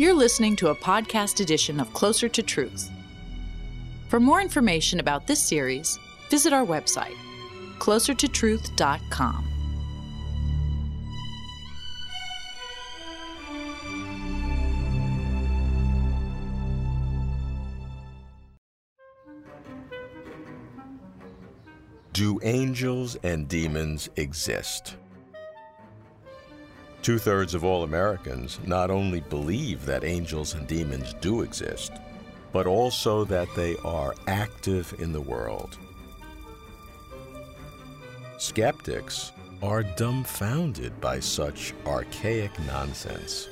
You're listening to a podcast edition of Closer to Truth. For more information about this series, visit our website, closertotruth.com. Do angels and demons exist? Two thirds of all Americans not only believe that angels and demons do exist, but also that they are active in the world. Skeptics are dumbfounded by such archaic nonsense.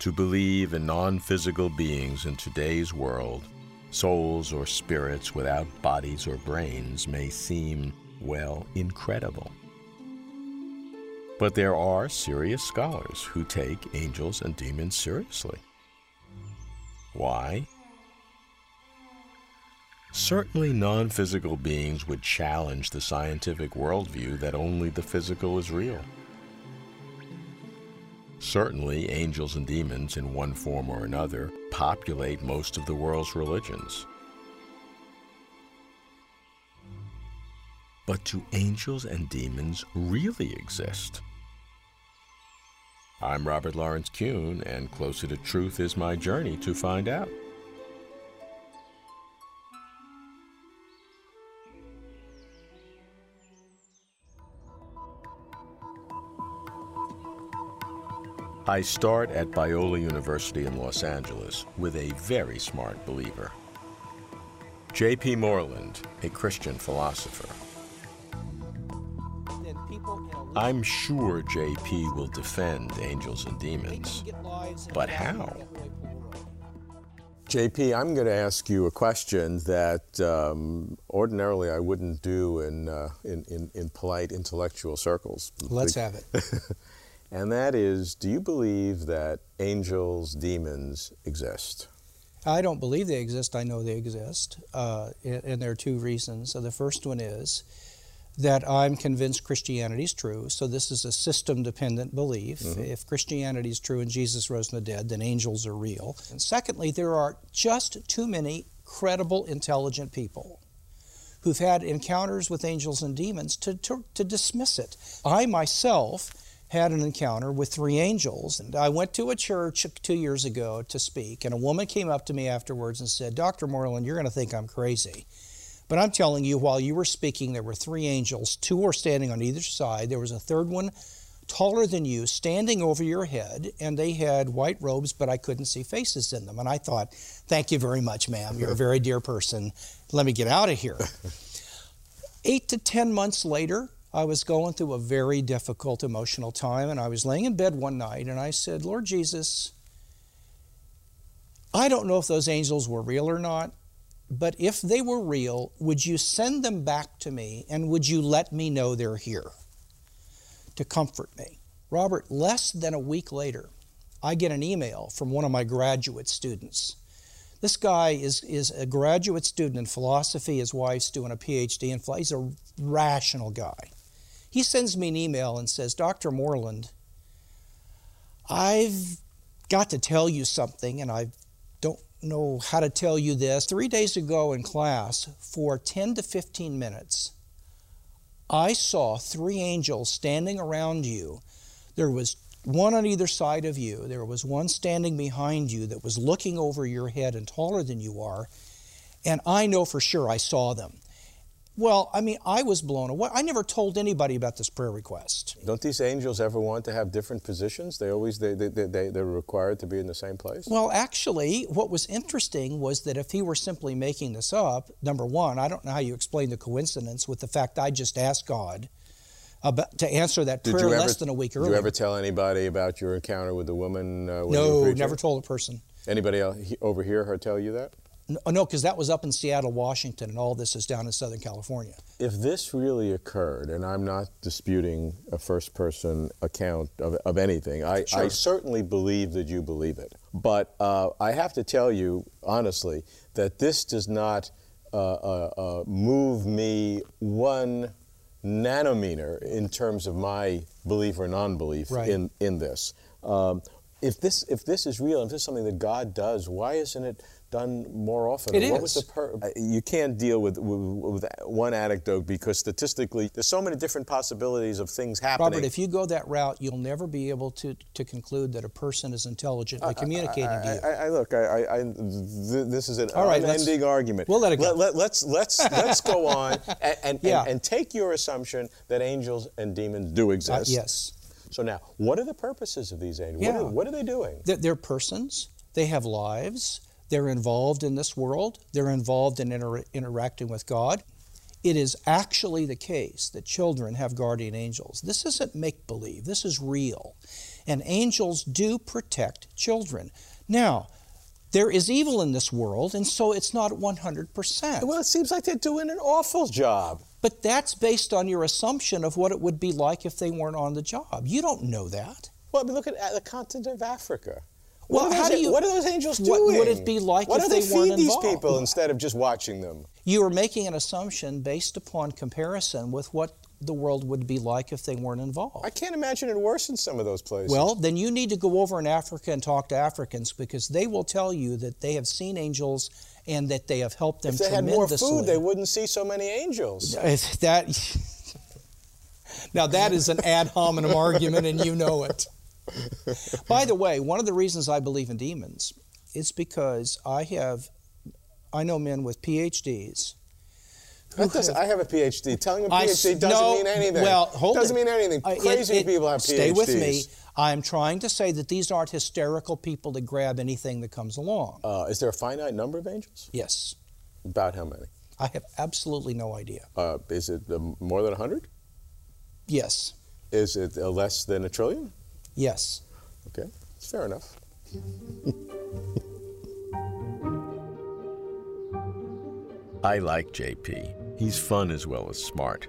To believe in non physical beings in today's world Souls or spirits without bodies or brains may seem, well, incredible. But there are serious scholars who take angels and demons seriously. Why? Certainly, non physical beings would challenge the scientific worldview that only the physical is real. Certainly, angels and demons, in one form or another, populate most of the world's religions. But do angels and demons really exist? I'm Robert Lawrence Kuhn, and Closer to Truth is my journey to find out. I start at Biola University in Los Angeles with a very smart believer. J.P. Moreland, a Christian philosopher. I'm sure JP will defend angels and demons. But how? JP, I'm going to ask you a question that um, ordinarily I wouldn't do in, uh, in, in, in, polite intellectual circles. Let's have it. and that is do you believe that angels, demons exist? I don't believe they exist. I know they exist. Uh, and there are two reasons. So the first one is that I'm convinced Christianity is true. So this is a system dependent belief. Mm-hmm. If Christianity is true and Jesus rose from the dead, then angels are real. And secondly, there are just too many credible, intelligent people who've had encounters with angels and demons to, to, to dismiss it. I myself had an encounter with three angels. And I went to a church two years ago to speak, and a woman came up to me afterwards and said, Dr. Moreland, you're going to think I'm crazy. But I'm telling you, while you were speaking, there were three angels. Two were standing on either side. There was a third one taller than you, standing over your head, and they had white robes, but I couldn't see faces in them. And I thought, thank you very much, ma'am. You're a very dear person. Let me get out of here. Eight to ten months later, I was going through a very difficult emotional time, and I was laying in bed one night, and I said, Lord Jesus, I don't know if those angels were real or not, but if they were real, would you send them back to me, and would you let me know they're here to comfort me? Robert, less than a week later, I get an email from one of my graduate students. This guy is, is a graduate student in philosophy. His wife's doing a PhD in philosophy. He's a rational guy. He sends me an email and says, Dr. Moreland, I've got to tell you something, and I don't know how to tell you this. Three days ago in class, for 10 to 15 minutes, I saw three angels standing around you. There was one on either side of you. There was one standing behind you that was looking over your head and taller than you are. And I know for sure I saw them. Well, I mean, I was blown away. I never told anybody about this prayer request. Don't these angels ever want to have different positions? They always they, they, they, they're required to be in the same place? Well, actually, what was interesting was that if he were simply making this up, number one, I don't know how you explain the coincidence with the fact I just asked God about, to answer that prayer ever, less than a week earlier. Did you ever tell anybody about your encounter with the woman? Uh, no, never told a person. Anybody else over here her tell you that? No, because that was up in Seattle, Washington, and all this is down in Southern California. If this really occurred, and I'm not disputing a first person account of, of anything, I, sure. I certainly believe that you believe it. But uh, I have to tell you, honestly, that this does not uh, uh, uh move me one nanometer in terms of my belief or non-belief Right. in in this. Um, if this if this is real, if this is something that God does, why isn't it done more often? It what was the per- uh, you can't deal with, with with one anecdote because statistically there's so many different possibilities of things happening. Robert, if you go that route, you'll never be able to, to conclude that a person is intelligently communicating to you. I, I, I look. I, I, I th- this is an All right, let's- unending argument. we'll let it go. Let, us let's let's go on and and, Yeah. and and take your assumption that angels and demons do Uh, exist. yes. So now, what are the purposes of these angels? Yeah. What, are, what are they doing? They're, they're persons, they have lives, they're involved in this world, they're involved in inter- interacting with God. It is actually the case that children have guardian angels. This isn't make believe, this is real. And angels do protect children. Now, there is evil in this world, and so it's not 100%. Well, it seems like they're doing an awful job. But that's based on your assumption of what it would be like if they weren't on the job. You don't know that. Well, I mean, look at the continent of Africa. Well, what, how do you- what are those angels doing? what would it be like Why if they they, weren't feed these involved? people instead of just watching them? You are making an assumption based upon comparison with what the world would be like if they weren't involved. I can't imagine it worse in some of those places. Well, then you need to go over in Africa and talk to Africans because they will tell you that they have seen angels and that they have helped them if they had more food, they wouldn't see so many angels. If that now that is an ad hominem argument, and you know it. By the way, one of the reasons I believe in demons is because I have, I know men with PhDs. I have a PhD. Telling a I PhD s- doesn't no, mean anything. Well, hold doesn't it. mean anything. Uh, it- Crazy it- people have PhDs. Stay with me. I'm trying to say that these aren't hysterical people that grab anything that comes along. Uh, is there a finite number of angels? yes, About how many? I have absolutely no idea. Uh, is it more than 100? Yes, Is it uh, less than a trillion? Yes. Okay, it's fair enough. I like JP. He's fun as well as smart.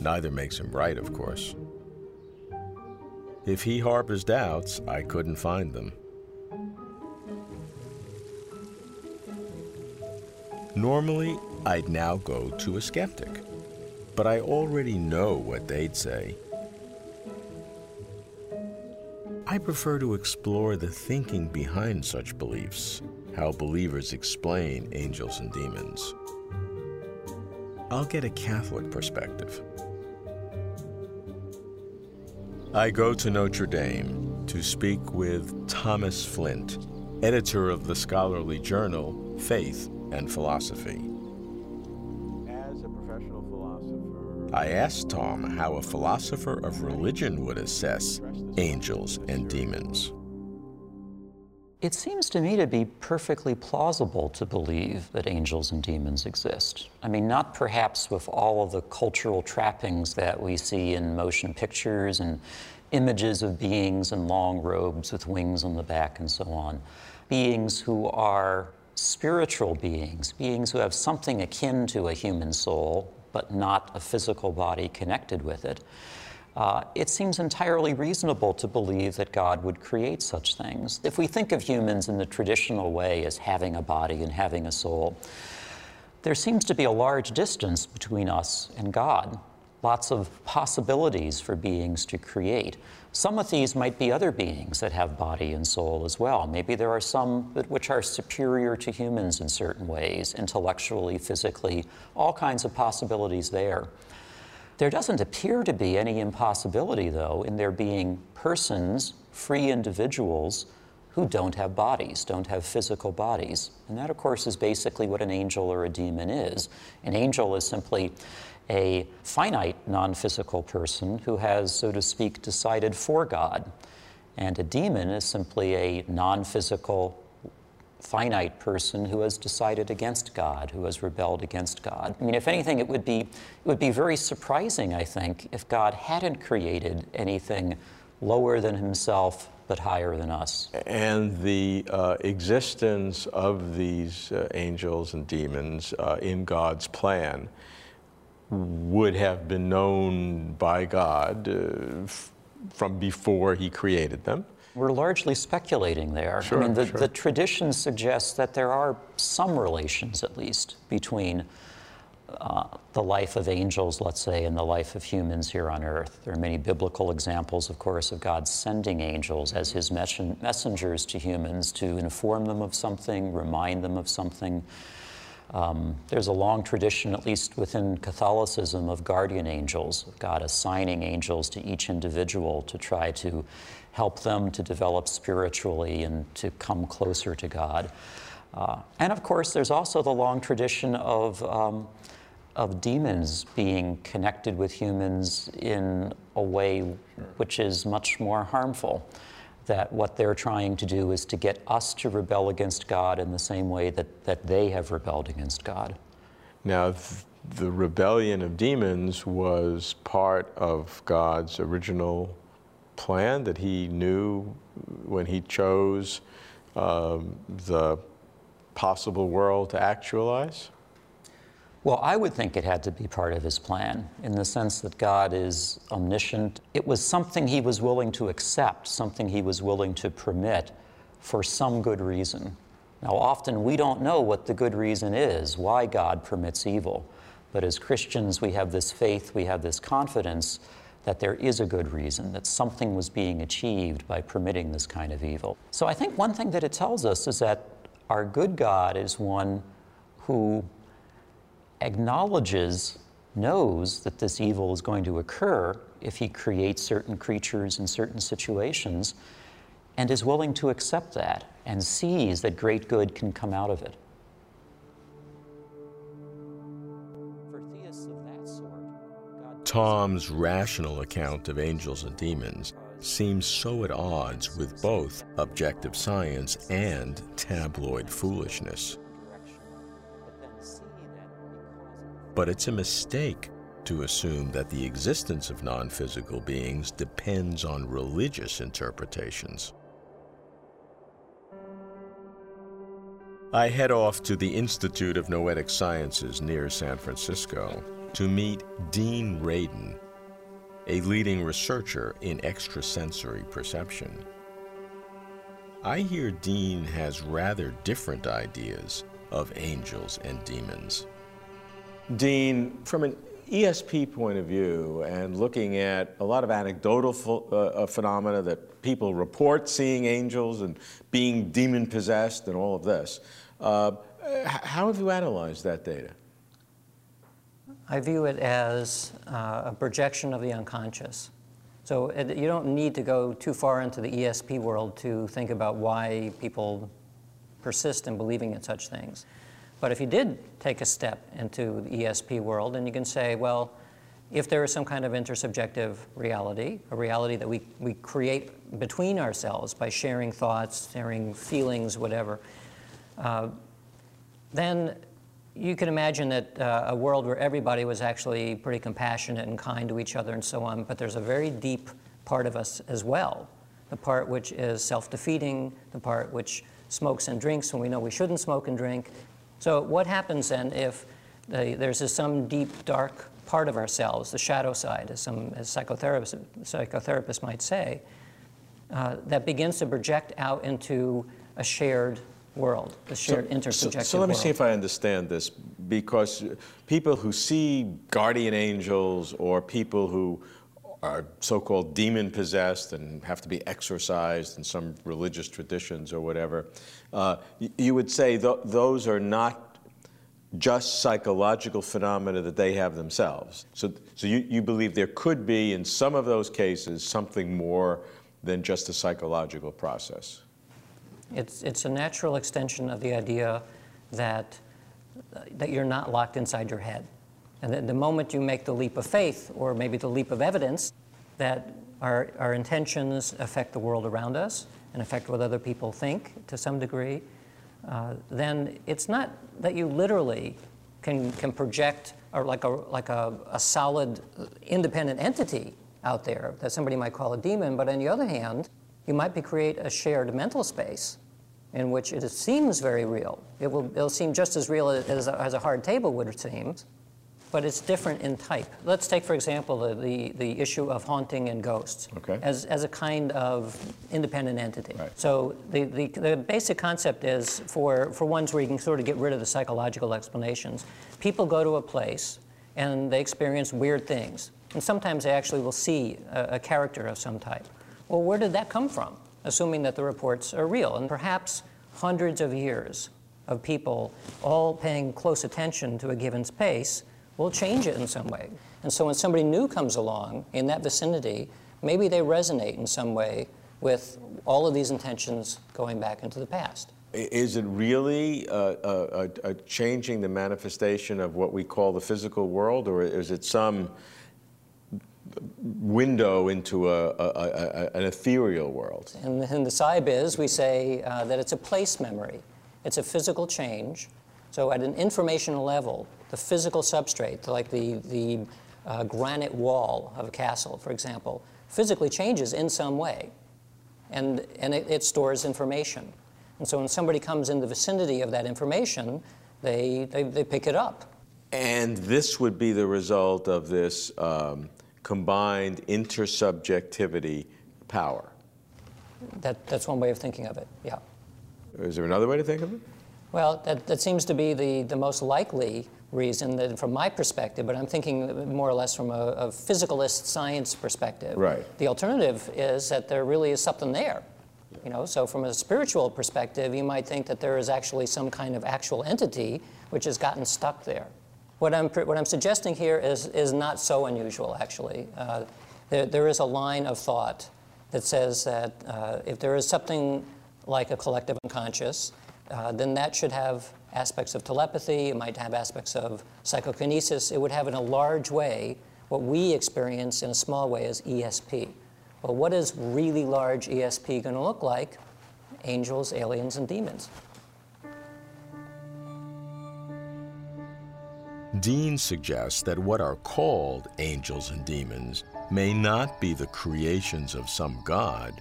Neither makes him right, of course. If he harbors doubts, I couldn't find them. Normally, I'd now go to a skeptic, but I already know what they'd say. I prefer to explore the thinking behind such beliefs, how believers explain angels and demons. I'll get a Catholic perspective. I go to Notre Dame to speak with Thomas Flint, editor of the scholarly journal Faith and Philosophy. I asked Tom how a philosopher of religion would assess angels and demons. It seems to me to be perfectly plausible to believe that angels and demons exist. I mean, not perhaps with all of the cultural trappings that we see in motion pictures and images of beings in long robes with wings on the back and so on. Beings who are spiritual beings, beings who have something akin to a human soul, but not a physical body connected with it. Uh, it seems entirely reasonable to believe that God would create such things. If we think of humans in the traditional way as having a body and having a soul, there seems to be a large distance between us and God, lots of possibilities for beings to create. Some of these might be other beings that have body and soul as well. Maybe there are some which are superior to humans in certain ways, intellectually, physically, all kinds of possibilities there. There doesn't appear to be any impossibility, though, in there being persons, free individuals, who don't have bodies, don't have physical bodies. And that, of course, is basically what an angel or a demon is. An angel is simply a finite, non physical person who has, so to speak, decided for God. And a demon is simply a non physical, finite person who has decided against God, who has rebelled against God. I mean, if anything, it would be, it would be very surprising, I think, if God hadn't created anything lower than himself but higher than us. And the uh, existence of these uh, angels and demons uh, in God's plan would have been known by God uh, f- from before He created them. We're largely speculating there. Sure, I mean, the, sure. the tradition suggests that there are some relations, at least, between uh, the life of angels, let's say, and the life of humans here on earth. There are many biblical examples, of course, of God sending angels as his messengers to humans to inform them of something, remind them of something. Um, there's a long tradition, at least within Catholicism, of guardian angels, of God assigning angels to each individual to try to help them to develop spiritually and to come closer to God. Uh, and of course, there's also the long tradition of, um, of demons being connected with humans in a way which is much more harmful. That what they're trying to do is to get us to rebel against God in the same way that, that they have rebelled against God. Now, the rebellion of demons was part of God's original plan that he knew when he chose um, the possible world to actualize? Well, I would think it had to be part of his plan in the sense that God is omniscient. It was something he was willing to accept, something he was willing to permit for some good reason. Now, often we don't know what the good reason is, why God permits evil. But as Christians, we have this faith, we have this confidence that there is a good reason, that something was being achieved by permitting this kind of evil. So I think one thing that it tells us is that our good God is one who acknowledges, knows that this evil is going to occur if he creates certain creatures in certain situations, and is willing to accept that and sees that great good can come out of it. Tom's rational account of angels and demons seems so at odds with both objective science and tabloid foolishness. But it's a mistake to assume that the existence of non physical beings depends on religious interpretations. I head off to the Institute of Noetic Sciences near San Francisco to meet Dean Radin, a leading researcher in extrasensory perception. I hear Dean has rather different ideas of angels and demons. Dean, from an ESP point of view and looking at a lot of anecdotal uh, uh, phenomena that people report seeing angels and being demon possessed and all of this, uh, how have you analyzed that data? I view it as uh, a projection of the unconscious. So it, you don't need to go too far into the ESP world to think about why people persist in believing in such things. But if you did take a step into the ESP world, and you can say, well, if there is some kind of intersubjective reality, a reality that we, we create between ourselves by sharing thoughts, sharing feelings, whatever, uh, then you can imagine that uh, a world where everybody was actually pretty compassionate and kind to each other and so on, but there's a very deep part of us as well. The part which is self defeating, the part which smokes and drinks when we know we shouldn't smoke and drink. So, what happens then if the, there's this, some deep, dark part of ourselves, the shadow side, as some as psychotherapists, psychotherapists might say, uh, that begins to project out into a shared world, the shared so, intersubjective so, so let me world. see if I understand this, because people who see guardian angels or people who are so-called demon-possessed and have to be exorcised in some religious traditions or whatever, uh, you would say th- those are not just psychological phenomena that they have themselves. So, so you, you believe there could be, in some of those cases, something more than just a psychological process. It's, it's a natural extension of the idea that, that you're not locked inside your head. And that the moment you make the leap of faith, or maybe the leap of evidence, that our, our intentions affect the world around us and affect what other people think to some degree, uh, then it's not that you literally can, can project or like, a, like a, a solid independent entity out there that somebody might call a demon, but on the other hand, you might be create a shared mental space in which it seems very real. It will it'll seem just as real as, as a hard table would seem, but it's different in type. Let's take, for example, the, the, the issue of haunting and ghosts Okay. as, as a kind of independent entity. Right. So the, the, the basic concept is for, for ones where you can sort of get rid of the psychological explanations, people go to a place and they experience weird things. And sometimes they actually will see a, a character of some type. Well, where did that come from? Assuming that the reports are real. And perhaps hundreds of years of people all paying close attention to a given space will change it in some way. And so when somebody new comes along in that vicinity, maybe they resonate in some way with all of these intentions going back into the past. Is it really uh, uh, uh, changing the manifestation of what we call the physical world, or is it some window into a, a, a, an ethereal world? In, in the Psi biz, we say uh, that it's a place memory. It's a physical change. So at an informational level, the physical substrate, like the, the uh, granite wall of a castle, for example, physically changes in some way. And, and it, it stores information. And so when somebody comes in the vicinity of that information, they, they, they pick it up. And this would be the result of this um, combined intersubjectivity power. That, that's one way of thinking of it, yeah. Is there another way to think of it? Well, that, that seems to be the, the most likely reason that from my perspective, but I'm thinking more or less from a, a physicalist science perspective. Right. The alternative is that there really is something there. You know, so from a spiritual perspective, you might think that there is actually some kind of actual entity which has gotten stuck there. What I'm, what I'm suggesting here is, is not so unusual, actually. Uh, there, there is a line of thought that says that uh, if there is something like a collective unconscious, uh, then that should have aspects of telepathy, it might have aspects of psychokinesis, it would have in a large way what we experience in a small way as ESP. Well, what is really large ESP going to look like? Angels, aliens, and demons. Dean suggests that what are called angels and demons may not be the creations of some god,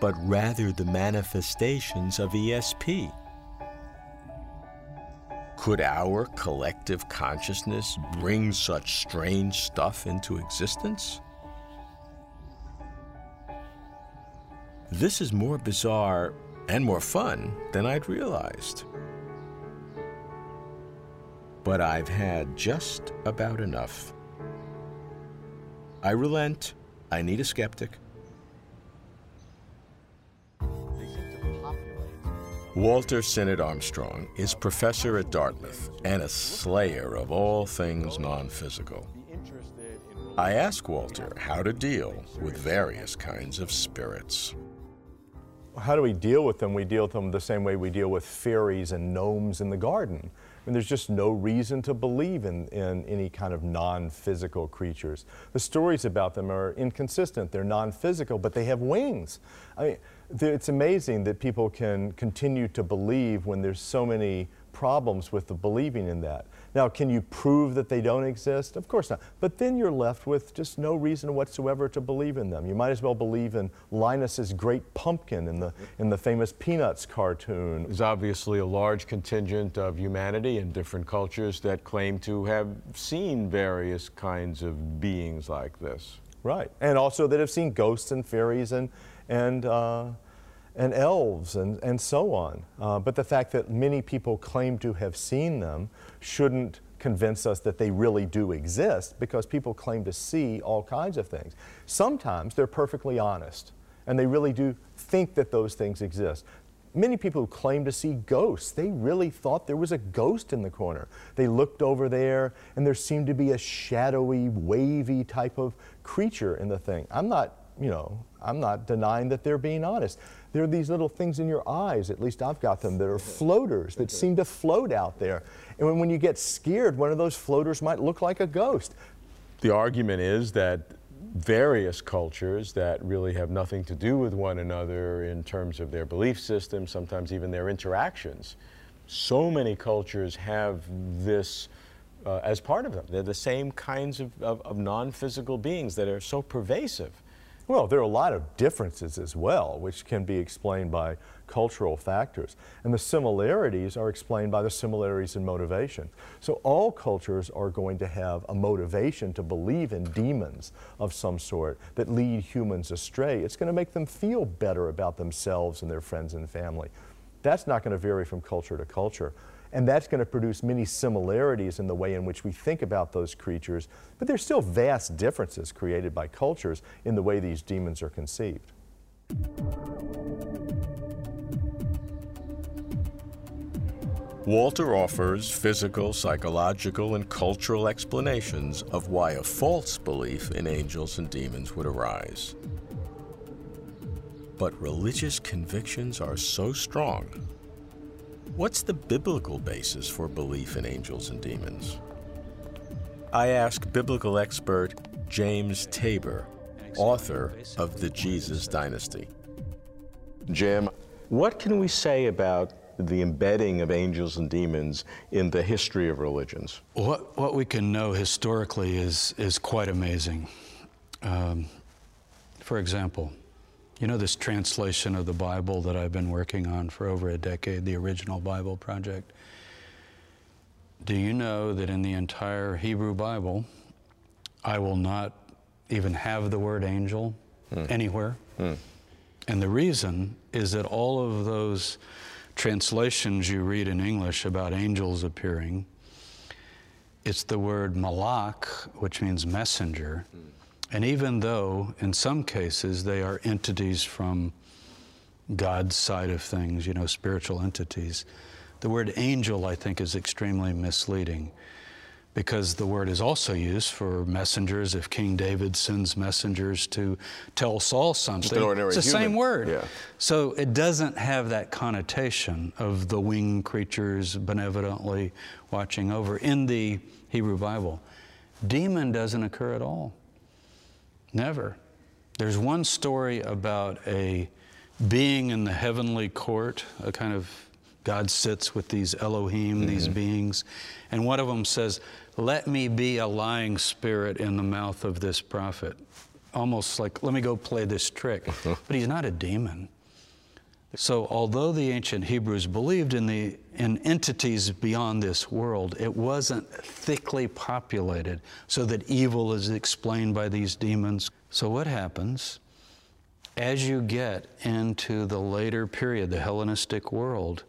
but rather the manifestations of ESP. Could our collective consciousness bring such strange stuff into existence? This is more bizarre and more fun than I'd realized. But I've had just about enough. I relent. I need a skeptic. Walter Sinnott Armstrong is professor at Dartmouth and a slayer of all things non physical. I ask Walter how to deal with various kinds of spirits. How do we deal with them? We deal with them the same way we deal with fairies and gnomes in the garden. I mean, there's just no reason to believe in, in any kind of non physical creatures. The stories about them are inconsistent. They're non physical, but they have wings. I mean, it's amazing that people can continue to believe when there's so many problems with the believing in that. Now, can you prove that they don't exist? Of course not. But then you're left with just no reason whatsoever to believe in them. You might as well believe in Linus's great pumpkin in the, in the famous Peanuts cartoon. There's obviously a large contingent of humanity in different cultures that claim to have seen various kinds of beings like this. Right. And also that have seen ghosts and fairies and, and, uh, and elves and, and so on. Uh, but the fact that many people claim to have seen them shouldn't convince us that they really do exist because people claim to see all kinds of things. Sometimes they're perfectly honest and they really do think that those things exist. Many people who claim to see ghosts, they really thought there was a ghost in the corner. They looked over there and there seemed to be a shadowy, wavy type of creature in the thing. I'm not, you know, I'm not denying that they're being honest. There are these little things in your eyes, at least I've got them, that are floaters that seem to float out there. And when, when you get scared, one of those floaters might look like a ghost. The argument is that various cultures that really have nothing to do with one another in terms of their belief system, sometimes even their interactions, so many cultures have this uh, as part of them. They're the same kinds of, of, of non physical beings that are so pervasive. Well, there are a lot of differences as well, which can be explained by cultural factors. And the similarities are explained by the similarities in motivation. So all cultures are going to have a motivation to believe in demons of some sort that lead humans astray. It's going to make them feel better about themselves and their friends and family. That's not going to vary from culture to culture. And that's going to produce many similarities in the way in which we think about those creatures, but there's still vast differences created by cultures in the way these demons are conceived. Walter offers physical, psychological, and cultural explanations of why a false belief in angels and demons would arise. But religious convictions are so strong. What's the biblical basis for belief in angels and demons? I ask biblical expert James Tabor, author of The Jesus Dynasty. Jim, what can we say about the embedding of angels and demons in the history of religions? What, what we can know historically is, is quite amazing. Um, for example, you know this translation of the Bible that I've been working on for over a decade, the original Bible project? Do you know that in the entire Hebrew Bible, I will not even have the word angel hmm. anywhere? Hmm. And the reason is that all of those translations you read in English about angels appearing, it's the word malak, which means messenger. And even though in some cases they are entities from God's side of things, you know, spiritual entities, the word angel, I think, is extremely misleading because the word is also used for messengers. If King David sends messengers to tell Saul something, it's the human. same word. Yeah. So it doesn't have that connotation of the winged creatures benevolently watching over in the Hebrew Bible. Demon doesn't occur at all. Never. There's one story about a being in the heavenly court, a kind of God sits with these Elohim, mm-hmm. these beings, and one of them says, let me be a lying spirit in the mouth of this prophet. Almost like, let me go play this trick. but he's not a demon. So, although the ancient Hebrews believed in, the, in entities beyond this world, it wasn't thickly populated so that evil is explained by these demons. So, what happens as you get into the later period, the Hellenistic world,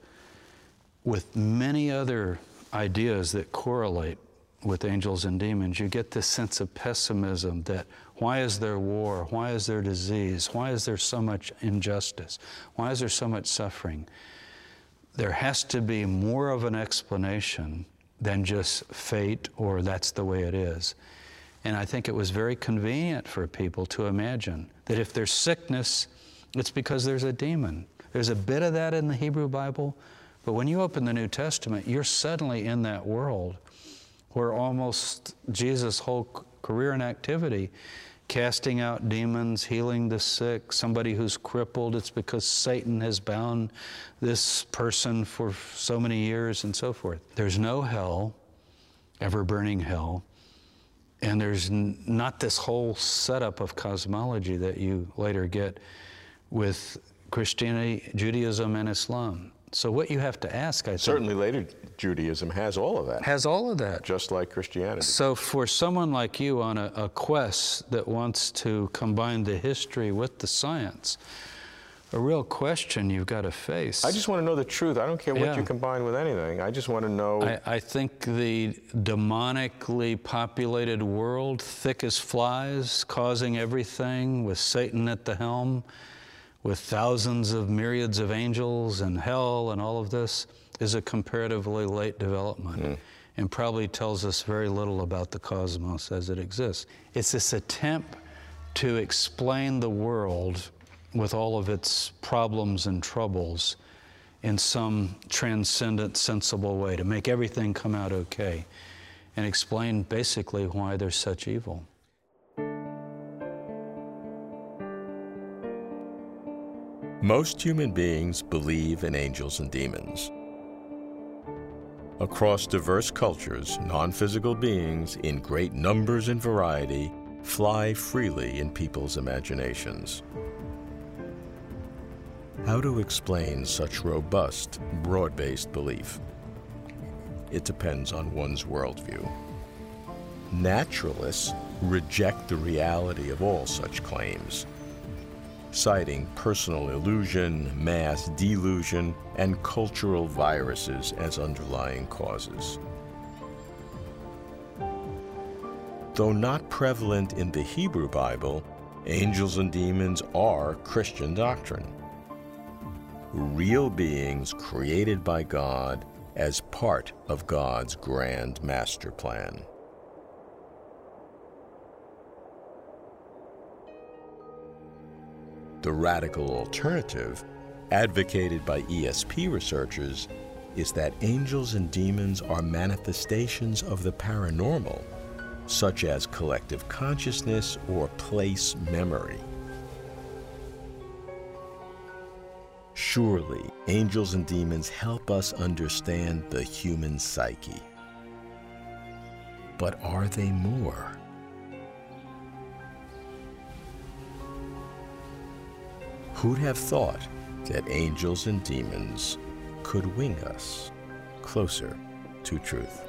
with many other ideas that correlate with angels and demons, you get this sense of pessimism that why is there war? Why is there disease? Why is there so much injustice? Why is there so much suffering? There has to be more of an explanation than just fate or that's the way it is. And I think it was very convenient for people to imagine that if there's sickness, it's because there's a demon. There's a bit of that in the Hebrew Bible, but when you open the New Testament, you're suddenly in that world where almost Jesus' whole career and activity, casting out demons, healing the sick, somebody who's crippled, it's because Satan has bound this person for so many years and so forth. There's no hell, ever burning hell. And there's n- not this whole setup of cosmology that you later get with Christianity, Judaism, and Islam. So what you have to ask, I think, certainly later Judaism has all of that. Has all of that, just like Christianity. So for someone like you on a, a quest that wants to combine the history with the science, a real question you've got to face. I just want to know the truth. I don't care what yeah. you combine with anything. I just want to know. I, I, think the demonically populated world, thick as flies, causing everything, with Satan at the helm, with thousands of myriads of angels and hell and all of this is a comparatively late development mm. and probably tells us very little about the cosmos as it exists. It's this attempt to explain the world with all of its problems and troubles in some transcendent, sensible way, to make everything come out okay, and explain basically why there's such evil. Most human beings believe in angels and demons. Across diverse cultures, non physical beings in great numbers and variety fly freely in people's imaginations. How to explain such robust, broad based belief? It depends on one's worldview. Naturalists reject the reality of all such claims, citing personal illusion, mass delusion, and cultural viruses as underlying causes. Though not prevalent in the Hebrew Bible, angels and demons are Christian doctrine. Real beings created by God as part of God's grand master plan. The radical alternative, advocated by ESP researchers, is that angels and demons are manifestations of the paranormal such as collective consciousness or place memory. Surely, angels and demons help us understand the human psyche. But are they more? Who'd have thought that angels and demons could wing us closer to truth?